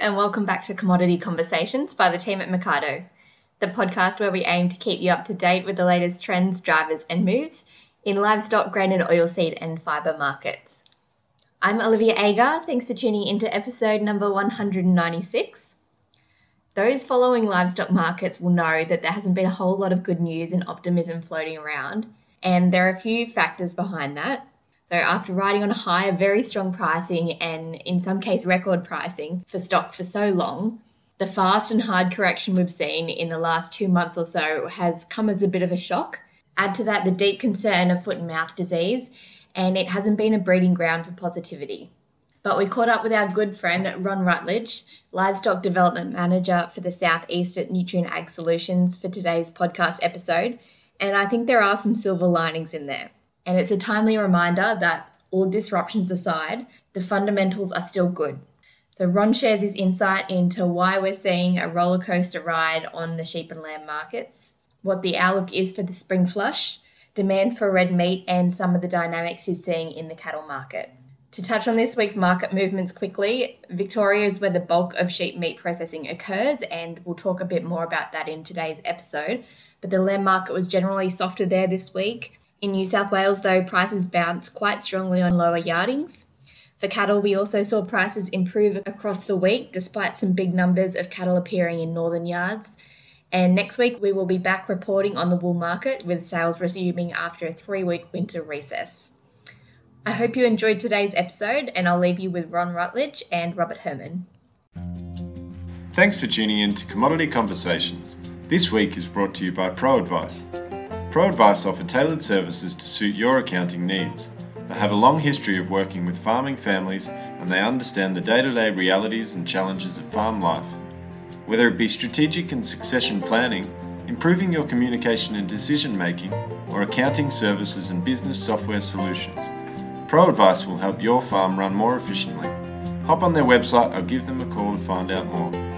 And welcome back to Commodity Conversations by the team at Mecardo, the podcast where we aim to keep you up to date with the latest trends, drivers, and moves in livestock, grain and oilseed, and fibre markets. I'm Olivia Agar. Thanks for tuning into episode number 196. Those following livestock markets will know that there hasn't been a whole lot of good news and optimism floating around, and there are a few factors behind that. So, after riding on a high of very strong pricing and in some case record pricing for stock for so long, the fast and hard correction we've seen in the last two months or so has come as a bit of a shock. Add to that the deep concern of foot and mouth disease, and it hasn't been a breeding ground for positivity. But we caught up with our good friend Ron Rutledge, Livestock Development Manager for the Southeast at Nutrien Ag Solutions, for today's podcast episode, and I think there are some silver linings in there. And it's a timely reminder that all disruptions aside, the fundamentals are still good. So, Ron shares his insight into why we're seeing a roller coaster ride on the sheep and lamb markets, what the outlook is for the spring flush, demand for red meat, and some of the dynamics he's seeing in the cattle market. To touch on this week's market movements quickly, Victoria is where the bulk of sheep meat processing occurs, and we'll talk a bit more about that in today's episode. But the lamb market was generally softer there this week, in New South Wales, though, prices bounced quite strongly on lower yardings. For cattle, we also saw prices improve across the week despite some big numbers of cattle appearing in northern yards. And next week, we will be back reporting on the wool market with sales resuming after a three week winter recess. I hope you enjoyed today's episode, and I'll leave you with Ron Rutledge and Robert Herrman. Thanks for tuning in to Commodity Conversations. This week is brought to you by Pro Advice. ProAdvice offer tailored services to suit your accounting needs. They have a long history of working with farming families and they understand the day to day realities and challenges of farm life. Whether it be strategic and succession planning, improving your communication and decision making, or accounting services and business software solutions, ProAdvice will help your farm run more efficiently. Hop on their website or give them a call to find out more.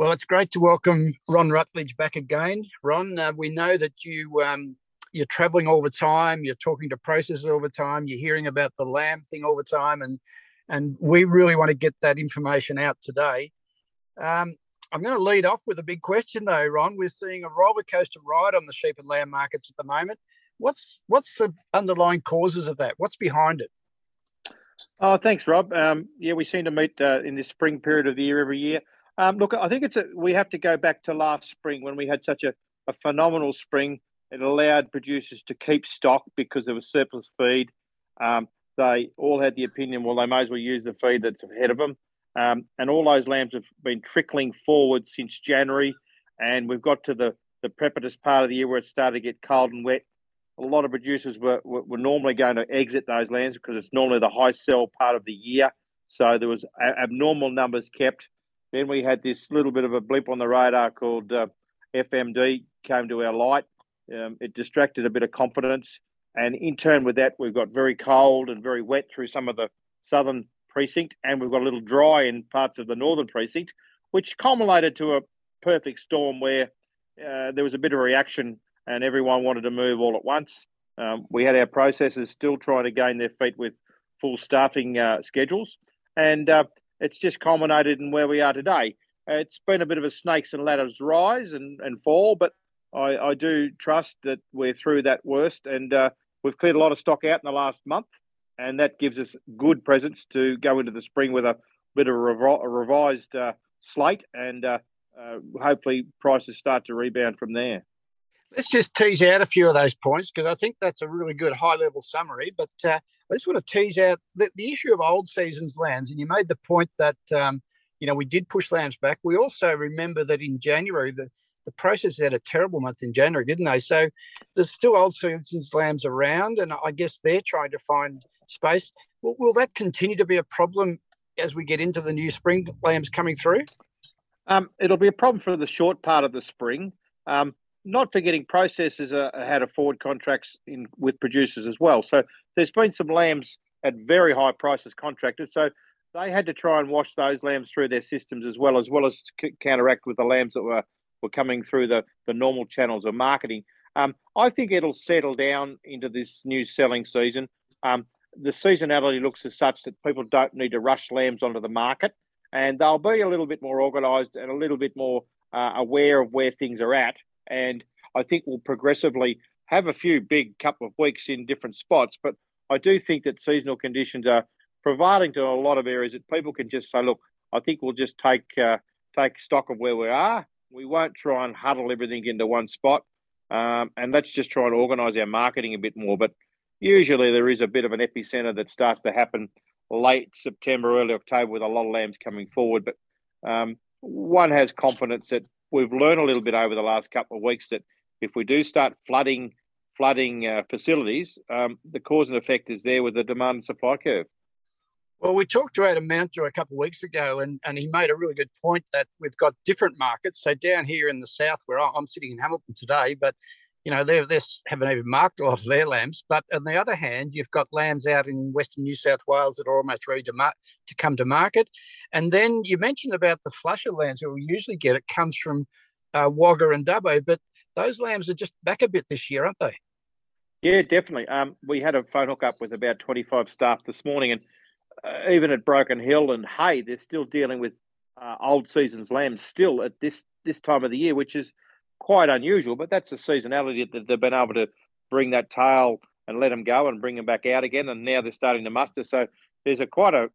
Well, it's great to welcome Ron Rutledge back again. Ron, uh, we know that you um, you're traveling all the time. You're talking to processors all the time. You're hearing about the lamb thing all the time, and and we really want to get that information out today. Um, I'm going to lead off with a big question, though, Ron. We're seeing a roller coaster ride on the sheep and lamb markets at the moment. What's what's the underlying causes of that? What's behind it? Oh, thanks, Rob. Um, yeah, we seem to meet uh, in this spring period of the year every year. Um, look, I think it's a, we have to go back to last spring when we had such a, a phenomenal spring. It allowed producers to keep stock because there was surplus feed. Um, they all had the opinion, well, they may as well use the feed that's ahead of them. Um, and all those lambs have been trickling forward since January. And we've got to the, the precipitous part of the year where it started to get cold and wet. A lot of producers were, were, were normally going to exit those lambs because it's normally the high sell part of the year. So there was abnormal numbers kept. Then we had this little bit of a blip on the radar called uh, FMD came to our light. Um, it distracted a bit of confidence. And in turn with that, we've got very cold and very wet through some of the southern precinct, and we've got a little dry in parts of the northern precinct, which culminated to a perfect storm where uh, there was a bit of reaction and everyone wanted to move all at once. Um, we had our processors still trying to gain their feet with full staffing uh, schedules. And uh, it's just culminated in where we are today. It's been a bit of a snakes and ladders rise and, and fall, but I, I do trust that we're through that worst and uh, we've cleared a lot of stock out in the last month, and that gives us good presence to go into the spring with a bit of a, a revised uh, slate, and uh, uh hopefully prices start to rebound from there. Let's just tease out a few of those points because I think that's a really good high level summary. But uh, I just want to tease out the, the, issue of old seasons lambs. And you made the point that, um, you know, we did push lambs back. We also remember that in January, the, the process had a terrible month in January, didn't they? So there's still old seasons lambs around. And I guess they're trying to find space. Will, will that continue to be a problem as we get into the new spring lambs coming through? Um, it'll be a problem for the short part of the spring. Um, not forgetting processors are, had a forward contracts in with producers as well. So there's been some lambs at very high prices contracted. So they had to try and wash those lambs through their systems as well, as well as c- counteract with the lambs that were, were coming through the, the normal channels of marketing. Um, I think it'll settle down into this new selling season. Um, the seasonality looks as such that people don't need to rush lambs onto the market, and they'll be a little bit more organised and a little bit more uh, aware of where things are at. And I think we'll progressively have a few big couple of weeks in different spots, but I do think that seasonal conditions are providing to a lot of areas that people can just say, look, I think we'll just take uh, take stock of where we are. We won't try and huddle everything into one spot, um, and let's just try and organise our marketing a bit more. But usually there is a bit of an epicenter that starts to happen late September, early October, with a lot of lambs coming forward. But um, one has confidence that we've learned a little bit over the last couple of weeks that if we do start flooding flooding uh, facilities, um, the cause and effect is there with the demand and supply curve. Well, we talked to Adam Mountjoy a couple of weeks ago, and, and he made a really good point that we've got different markets. So down here in the south, where I'm sitting in Hamilton today, but you know they haven't even marked a lot of their lambs. But on the other hand, you've got lambs out in Western New South Wales that are almost ready to mar- to come to market. And then you mentioned about the flusher lambs that we usually get. It comes from uh, Wagga and Dubbo, but those lambs are just back a bit this year, aren't they? Yeah, definitely. Um, we had a phone hook up with about 25 staff this morning, and uh, even at Broken Hill and Hay, they're still dealing with uh, old season's lambs still at this this time of the year, which is quite unusual. But that's the seasonality that they've been able to bring that tail and let them go and bring them back out again, and now they're starting to muster. So there's a quite a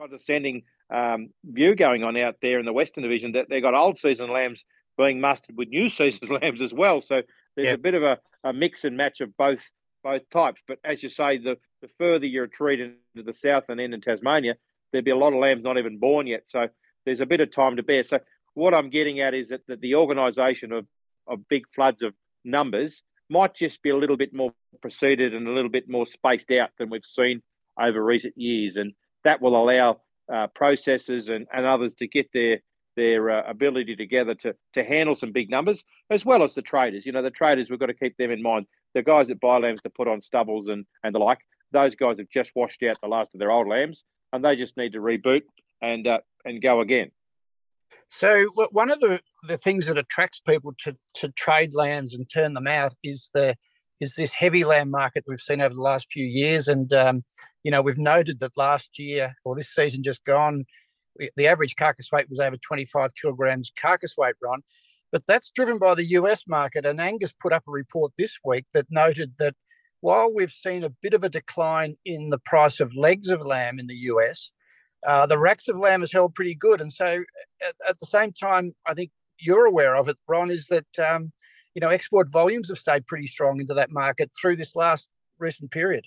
condescending um, view going on out there in the Western Division that they've got old season lambs being mustered with new season lambs as well. So there's yep. a bit of a, a mix and match of both both types. But as you say, the, the further you retreat into the south and end in Tasmania, there'd be a lot of lambs not even born yet. So there's a bit of time to bear. So what I'm getting at is that, that the organisation of, of big floods of numbers might just be a little bit more preceded and a little bit more spaced out than we've seen over recent years. And that will allow uh, processors and, and others to get their their uh, ability together to to handle some big numbers, as well as the traders. You know, the traders we've got to keep them in mind. The guys that buy lambs to put on stubbles and and the like, those guys have just washed out the last of their old lambs, and they just need to reboot and uh, and go again. So one of the, the things that attracts people to, to trade lands and turn them out is the is this heavy lamb market we've seen over the last few years, and um, you know we've noted that last year or this season just gone, the average carcass weight was over 25 kilograms carcass weight, Ron. But that's driven by the US market. And Angus put up a report this week that noted that while we've seen a bit of a decline in the price of legs of lamb in the US, uh, the racks of lamb has held pretty good. And so at, at, the same time, I think you're aware of it, Ron, is that, um, you know, export volumes have stayed pretty strong into that market through this last recent period.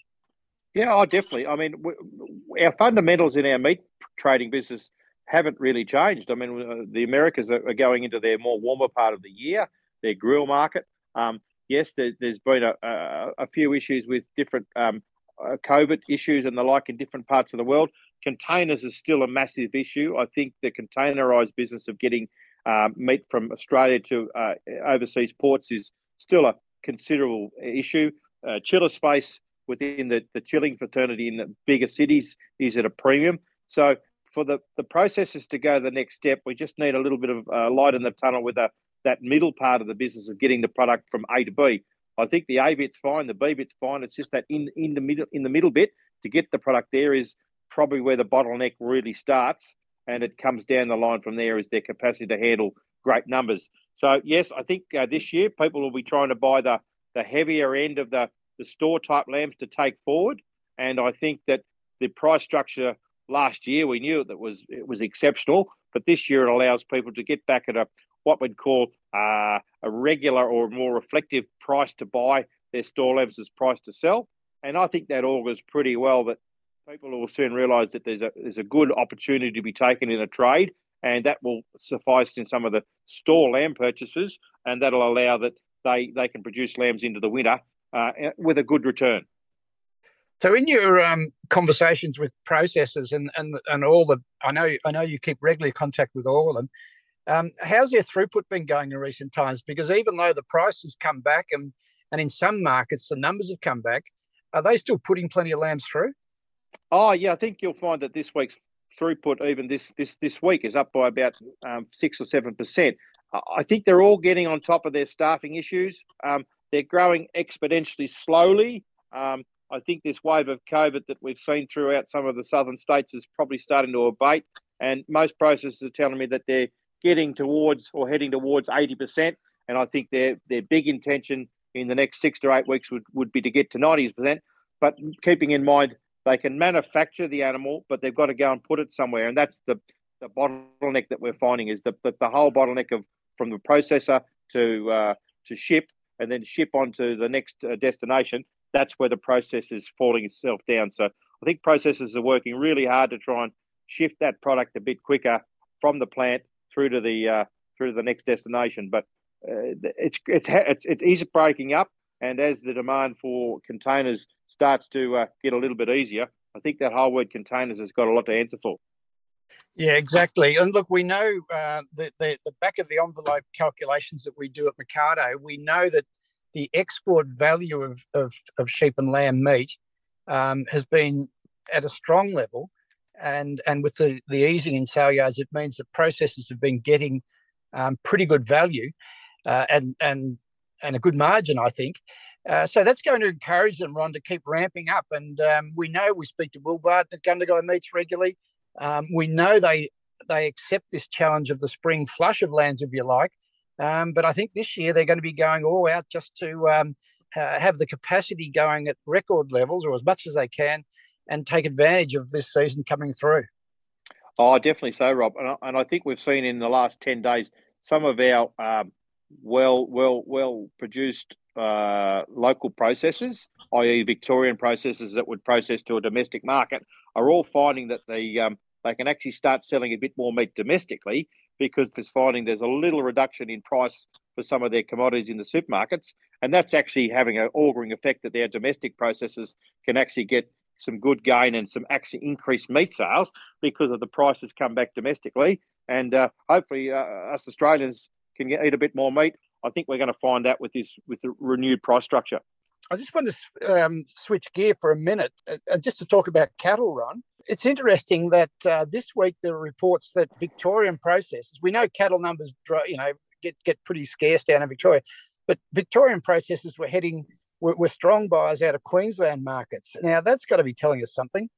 Yeah, oh, definitely. I mean, we, our fundamentals in our meat trading business haven't really changed. I mean, uh, the Americas are going into their more warmer part of the year, their grill market. Um, yes, there, has been a, a, a, few issues with different um, uh, COVID issues and the like in different parts of the world. Containers is still a massive issue. I think the containerized business of getting uh, meat from Australia to uh, overseas ports is still a considerable issue. Uh, chiller space within the, the chilling fraternity in the bigger cities is at a premium. So for the, the processes to go the next step, we just need a little bit of uh, light in the tunnel with a, that middle part of the business of getting the product from A to B. I think the A bit's fine, the B bit's fine. It's just that in in the middle in the middle bit to get the product there is probably where the bottleneck really starts, and it comes down the line from there is their capacity to handle great numbers. So yes, I think uh, this year people will be trying to buy the the heavier end of the the store type lambs to take forward, and I think that the price structure last year we knew that was it was exceptional, but this year it allows people to get back at a what we'd call uh, a regular or more reflective price to buy their store lambs as price to sell, and I think that augurs pretty well that people will soon realise that there's a there's a good opportunity to be taken in a trade, and that will suffice in some of the store lamb purchases, and that'll allow that they they can produce lambs into the winter uh, with a good return. So, in your um, conversations with processors and, and and all the, I know I know you keep regular contact with all of them. Um, how's their throughput been going in recent times? Because even though the prices come back and and in some markets the numbers have come back, are they still putting plenty of lambs through? Oh yeah, I think you'll find that this week's throughput, even this this this week, is up by about um, six or seven percent. I think they're all getting on top of their staffing issues. Um, they're growing exponentially slowly. Um, I think this wave of COVID that we've seen throughout some of the southern states is probably starting to abate. And most processors are telling me that they're getting towards or heading towards 80%. And I think their their big intention in the next six to eight weeks would, would be to get to 90%. But keeping in mind, they can manufacture the animal, but they've got to go and put it somewhere. And that's the, the bottleneck that we're finding is the, the, the whole bottleneck of from the processor to uh, to ship and then ship onto the next uh, destination. That's where the process is falling itself down. So I think processors are working really hard to try and shift that product a bit quicker from the plant through to the uh, through to the next destination. But uh, it's, it's it's it's easy breaking up, and as the demand for containers starts to uh, get a little bit easier, I think that whole word containers has got a lot to answer for. Yeah, exactly. And look, we know uh, the, the, the back of the envelope calculations that we do at Mecardo, we know that the export value of, of, of sheep and lamb meat um, has been at a strong level. And, and with the, the easing in sale yards, it means that processors have been getting um, pretty good value uh, and, and, and a good margin, I think. Uh, so that's going to encourage them, Ron, to keep ramping up. And um, we know we speak to Will Barton at Gundagai Meats regularly. Um, we know they they accept this challenge of the spring flush of lands, if you like. Um, but I think this year they're going to be going all out just to um, uh, have the capacity going at record levels or as much as they can and take advantage of this season coming through. Oh, definitely so, Rob. And I, and I think we've seen in the last 10 days some of our um, well, well, well produced uh, local processors, i.e., Victorian processors that would process to a domestic market, are all finding that they um, they can actually start selling a bit more meat domestically because there's finding there's a little reduction in price for some of their commodities in the supermarkets, and that's actually having an auguring effect that their domestic processors can actually get some good gain and some actually increased meat sales because of the prices come back domestically, and uh, hopefully uh, us Australians can get, eat a bit more meat I think we're going to find that with this with the renewed price structure. I just want to um, switch gear for a minute, uh, just to talk about cattle run. It's interesting that uh, this week there are reports that Victorian processors. We know cattle numbers, you know, get get pretty scarce down in Victoria, but Victorian processors were heading were, were strong buyers out of Queensland markets. Now that's got to be telling us something.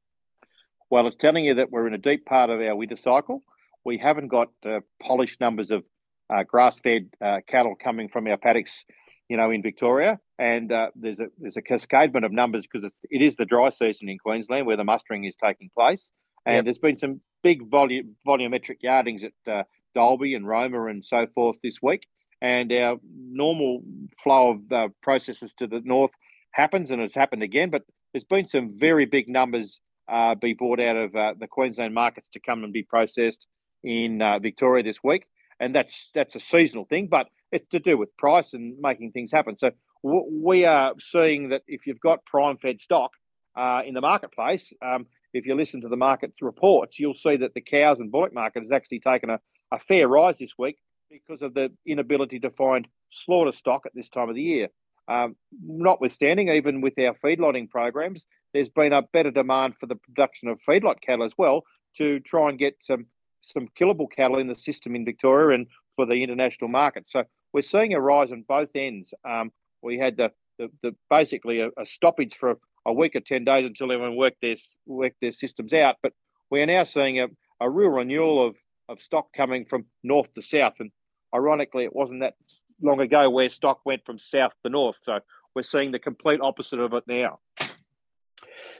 Well, it's telling you that we're in a deep part of our winter cycle. We haven't got uh, polished numbers of uh, grass-fed uh, cattle coming from our paddocks, you know, in Victoria. And uh, there's a there's a cascadement of numbers because it is the dry season in Queensland where the mustering is taking place. And yep. there's been some big volume volumetric yardings at uh, Dalby and Roma and so forth this week. And our normal flow of uh, processes to the north happens, and it's happened again. But there's been some very big numbers uh, be brought out of uh, the Queensland markets to come and be processed in uh, Victoria this week and that's that's a seasonal thing, but it's to do with price and making things happen. So w- we are seeing that if you've got prime fed stock uh, in the marketplace, um, if you listen to the market reports, you'll see that the cows and bullock market has actually taken a, a fair rise this week because of the inability to find slaughter stock at this time of the year. Um, notwithstanding, even with our feedlotting programs, there's been a better demand for the production of feedlot cattle as well to try and get some some killable cattle in the system in Victoria and for the international market. So we're seeing a rise on both ends. Um, we had the, the, the basically a, a, stoppage for a, week or ten days until everyone worked their worked their systems out. But we are now seeing a, a real renewal of, of stock coming from north to south. And ironically, it wasn't that long ago where stock went from south to north. So we're seeing the complete opposite of it now.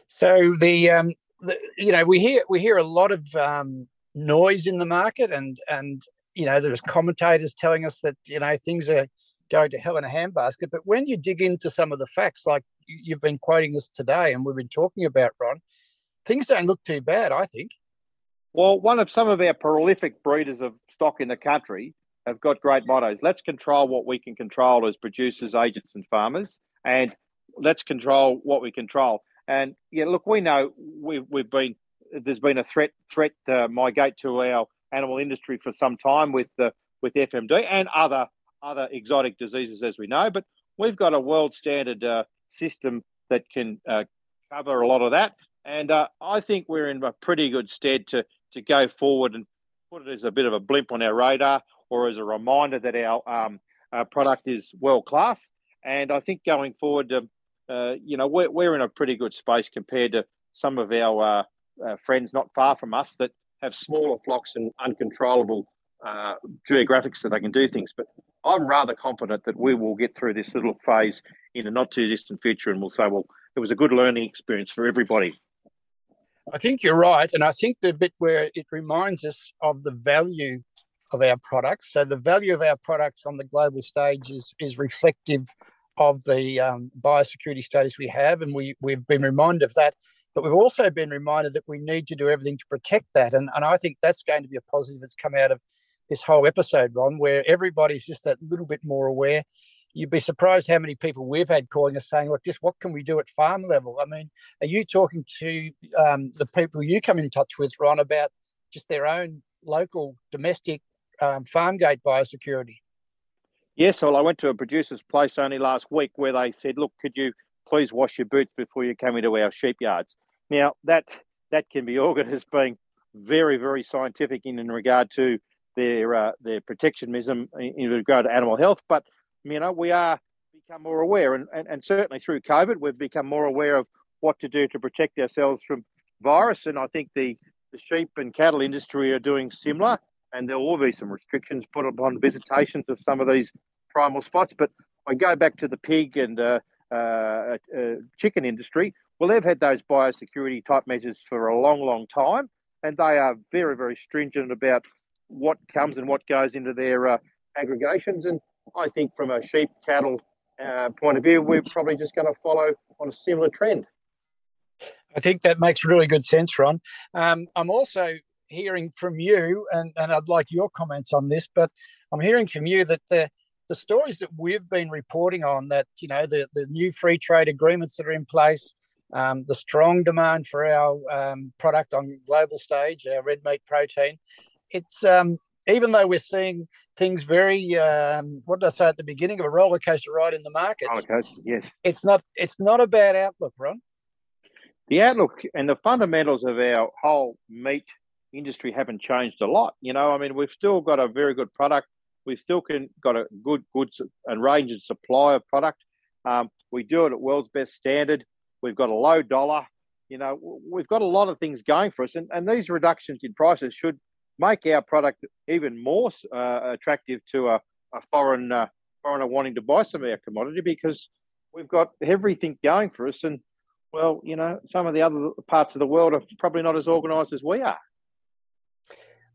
So the, um, the you know we hear we hear a lot of um, noise in the market and and you know there's commentators telling us that you know things are going to hell in a handbasket. But when you dig into some of the facts like you've been quoting us today and we've been talking about ron things don't look too bad i think. Well one of some of our prolific breeders of stock in the country have got great mottos. Let's control what we can control as producers agents and farmers and let's control what we control. And yeah look we know we've, we've been there's been a threat threat uh, migrate to our animal industry for some time with the with FMD and other other exotic diseases, as we know. But we've got a world standard uh, system that can uh, cover a lot of that, and uh, I think we're in a pretty good stead to to go forward and put it as a bit of a blimp on our radar, or as a reminder that our um, our product is world class. And I think going forward, um, uh, you know, we're, we're in a pretty good space compared to some of our uh, friends not far from us that have smaller flocks and uncontrollable uh, geographics that they can do things. But I'm rather confident that we will get through this little phase in a not too distant future and we'll say, well, it was a good learning experience for everybody. I think you're right. And I think the bit where it reminds us of the value of our products. So the value of our products on the global stage is, is reflective of the um, biosecurity status we have. And we, we've been reminded of that. But we've also been reminded that we need to do everything to protect that. And, and I think that's going to be a positive that's come out of this whole episode, Ron, where everybody's just a little bit more aware you'd be surprised how many people we've had calling us saying, look, just what can we do at farm level? I mean, are you talking to um, the people you come in touch with, Ron, about just their own local domestic um, farm gate biosecurity? Yes, well, I went to a producer's place only last week where they said, look, could you please wash your boots before you come into our sheep yards? Now, that that can be organised as being very, very scientific in, in regard to their uh, their protectionism in, in regard to animal health, but you know, we are become more aware, and, and, and certainly through COVID, we've become more aware of what to do to protect ourselves from virus. And I think the, the sheep and cattle industry are doing similar, and there will be some restrictions put upon visitations of some of these primal spots. But I go back to the pig and uh, uh, uh, chicken industry. Well, they've had those biosecurity type measures for a long, long time, and they are very, very stringent about what comes and what goes into their uh, aggregations. And I think from a sheep cattle uh, point of view, we're probably just going to follow on a similar trend. I think that makes really good sense, Ron. Um, I'm also hearing from you, and, and I'd like your comments on this, but I'm hearing from you that the the stories that we've been reporting on that you know the, the new free trade agreements that are in place um, the strong demand for our um, product on global stage our red meat protein it's um, even though we're seeing things very um, what did I say at the beginning of a roller coaster ride in the markets. Roller coaster, yes. It's not it's not a bad outlook, Ron. The outlook and the fundamentals of our whole meat industry haven't changed a lot. You know, I mean, we've still got a very good product. We've still can, got a good goods and range and supply of product. Um, we do it at world's best standard. We've got a low dollar. You know, we've got a lot of things going for us, and, and these reductions in prices should make our product even more uh, attractive to a, a foreign uh, foreigner wanting to buy some of our commodity because we've got everything going for us. And well, you know, some of the other parts of the world are probably not as organised as we are.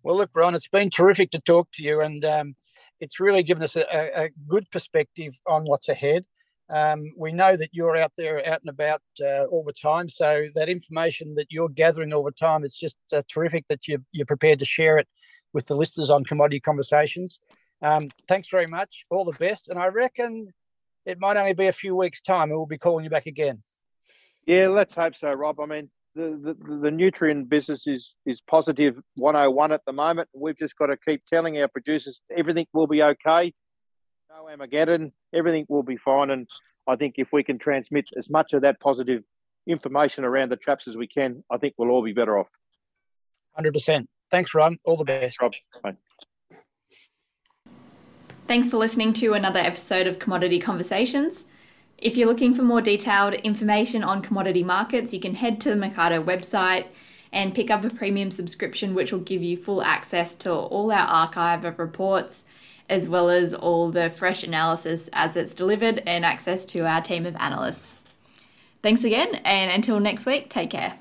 Well, look, Ron, it's been terrific to talk to you, and um, it's really given us a, a, good perspective on what's ahead. Um, we know that you're out there, out and about uh, all the time. So that information that you're gathering all the time, it's just uh, terrific that you're, you're prepared to share it with the listeners on Commodity Conversations. Um, thanks very much. All the best. And I reckon it might only be a few weeks' time, and we'll be calling you back again. Yeah, let's hope so, Rob. I mean, the, the, the Nutrien business is is positive 101 at the moment. We've just got to keep telling our producers everything will be okay no Armageddon, everything will be fine. And I think if we can transmit as much of that positive information around the traps as we can, I think we'll all be better off. 100%. Thanks, Ron. All the best. Rob. Bye. Thanks for listening to another episode of Commodity Conversations. If you're looking for more detailed information on commodity markets, you can head to the Mecardo website and pick up a premium subscription, which will give you full access to all our archive of reports, as well as all the fresh analysis as it's delivered and access to our team of analysts. Thanks again, and until next week, take care.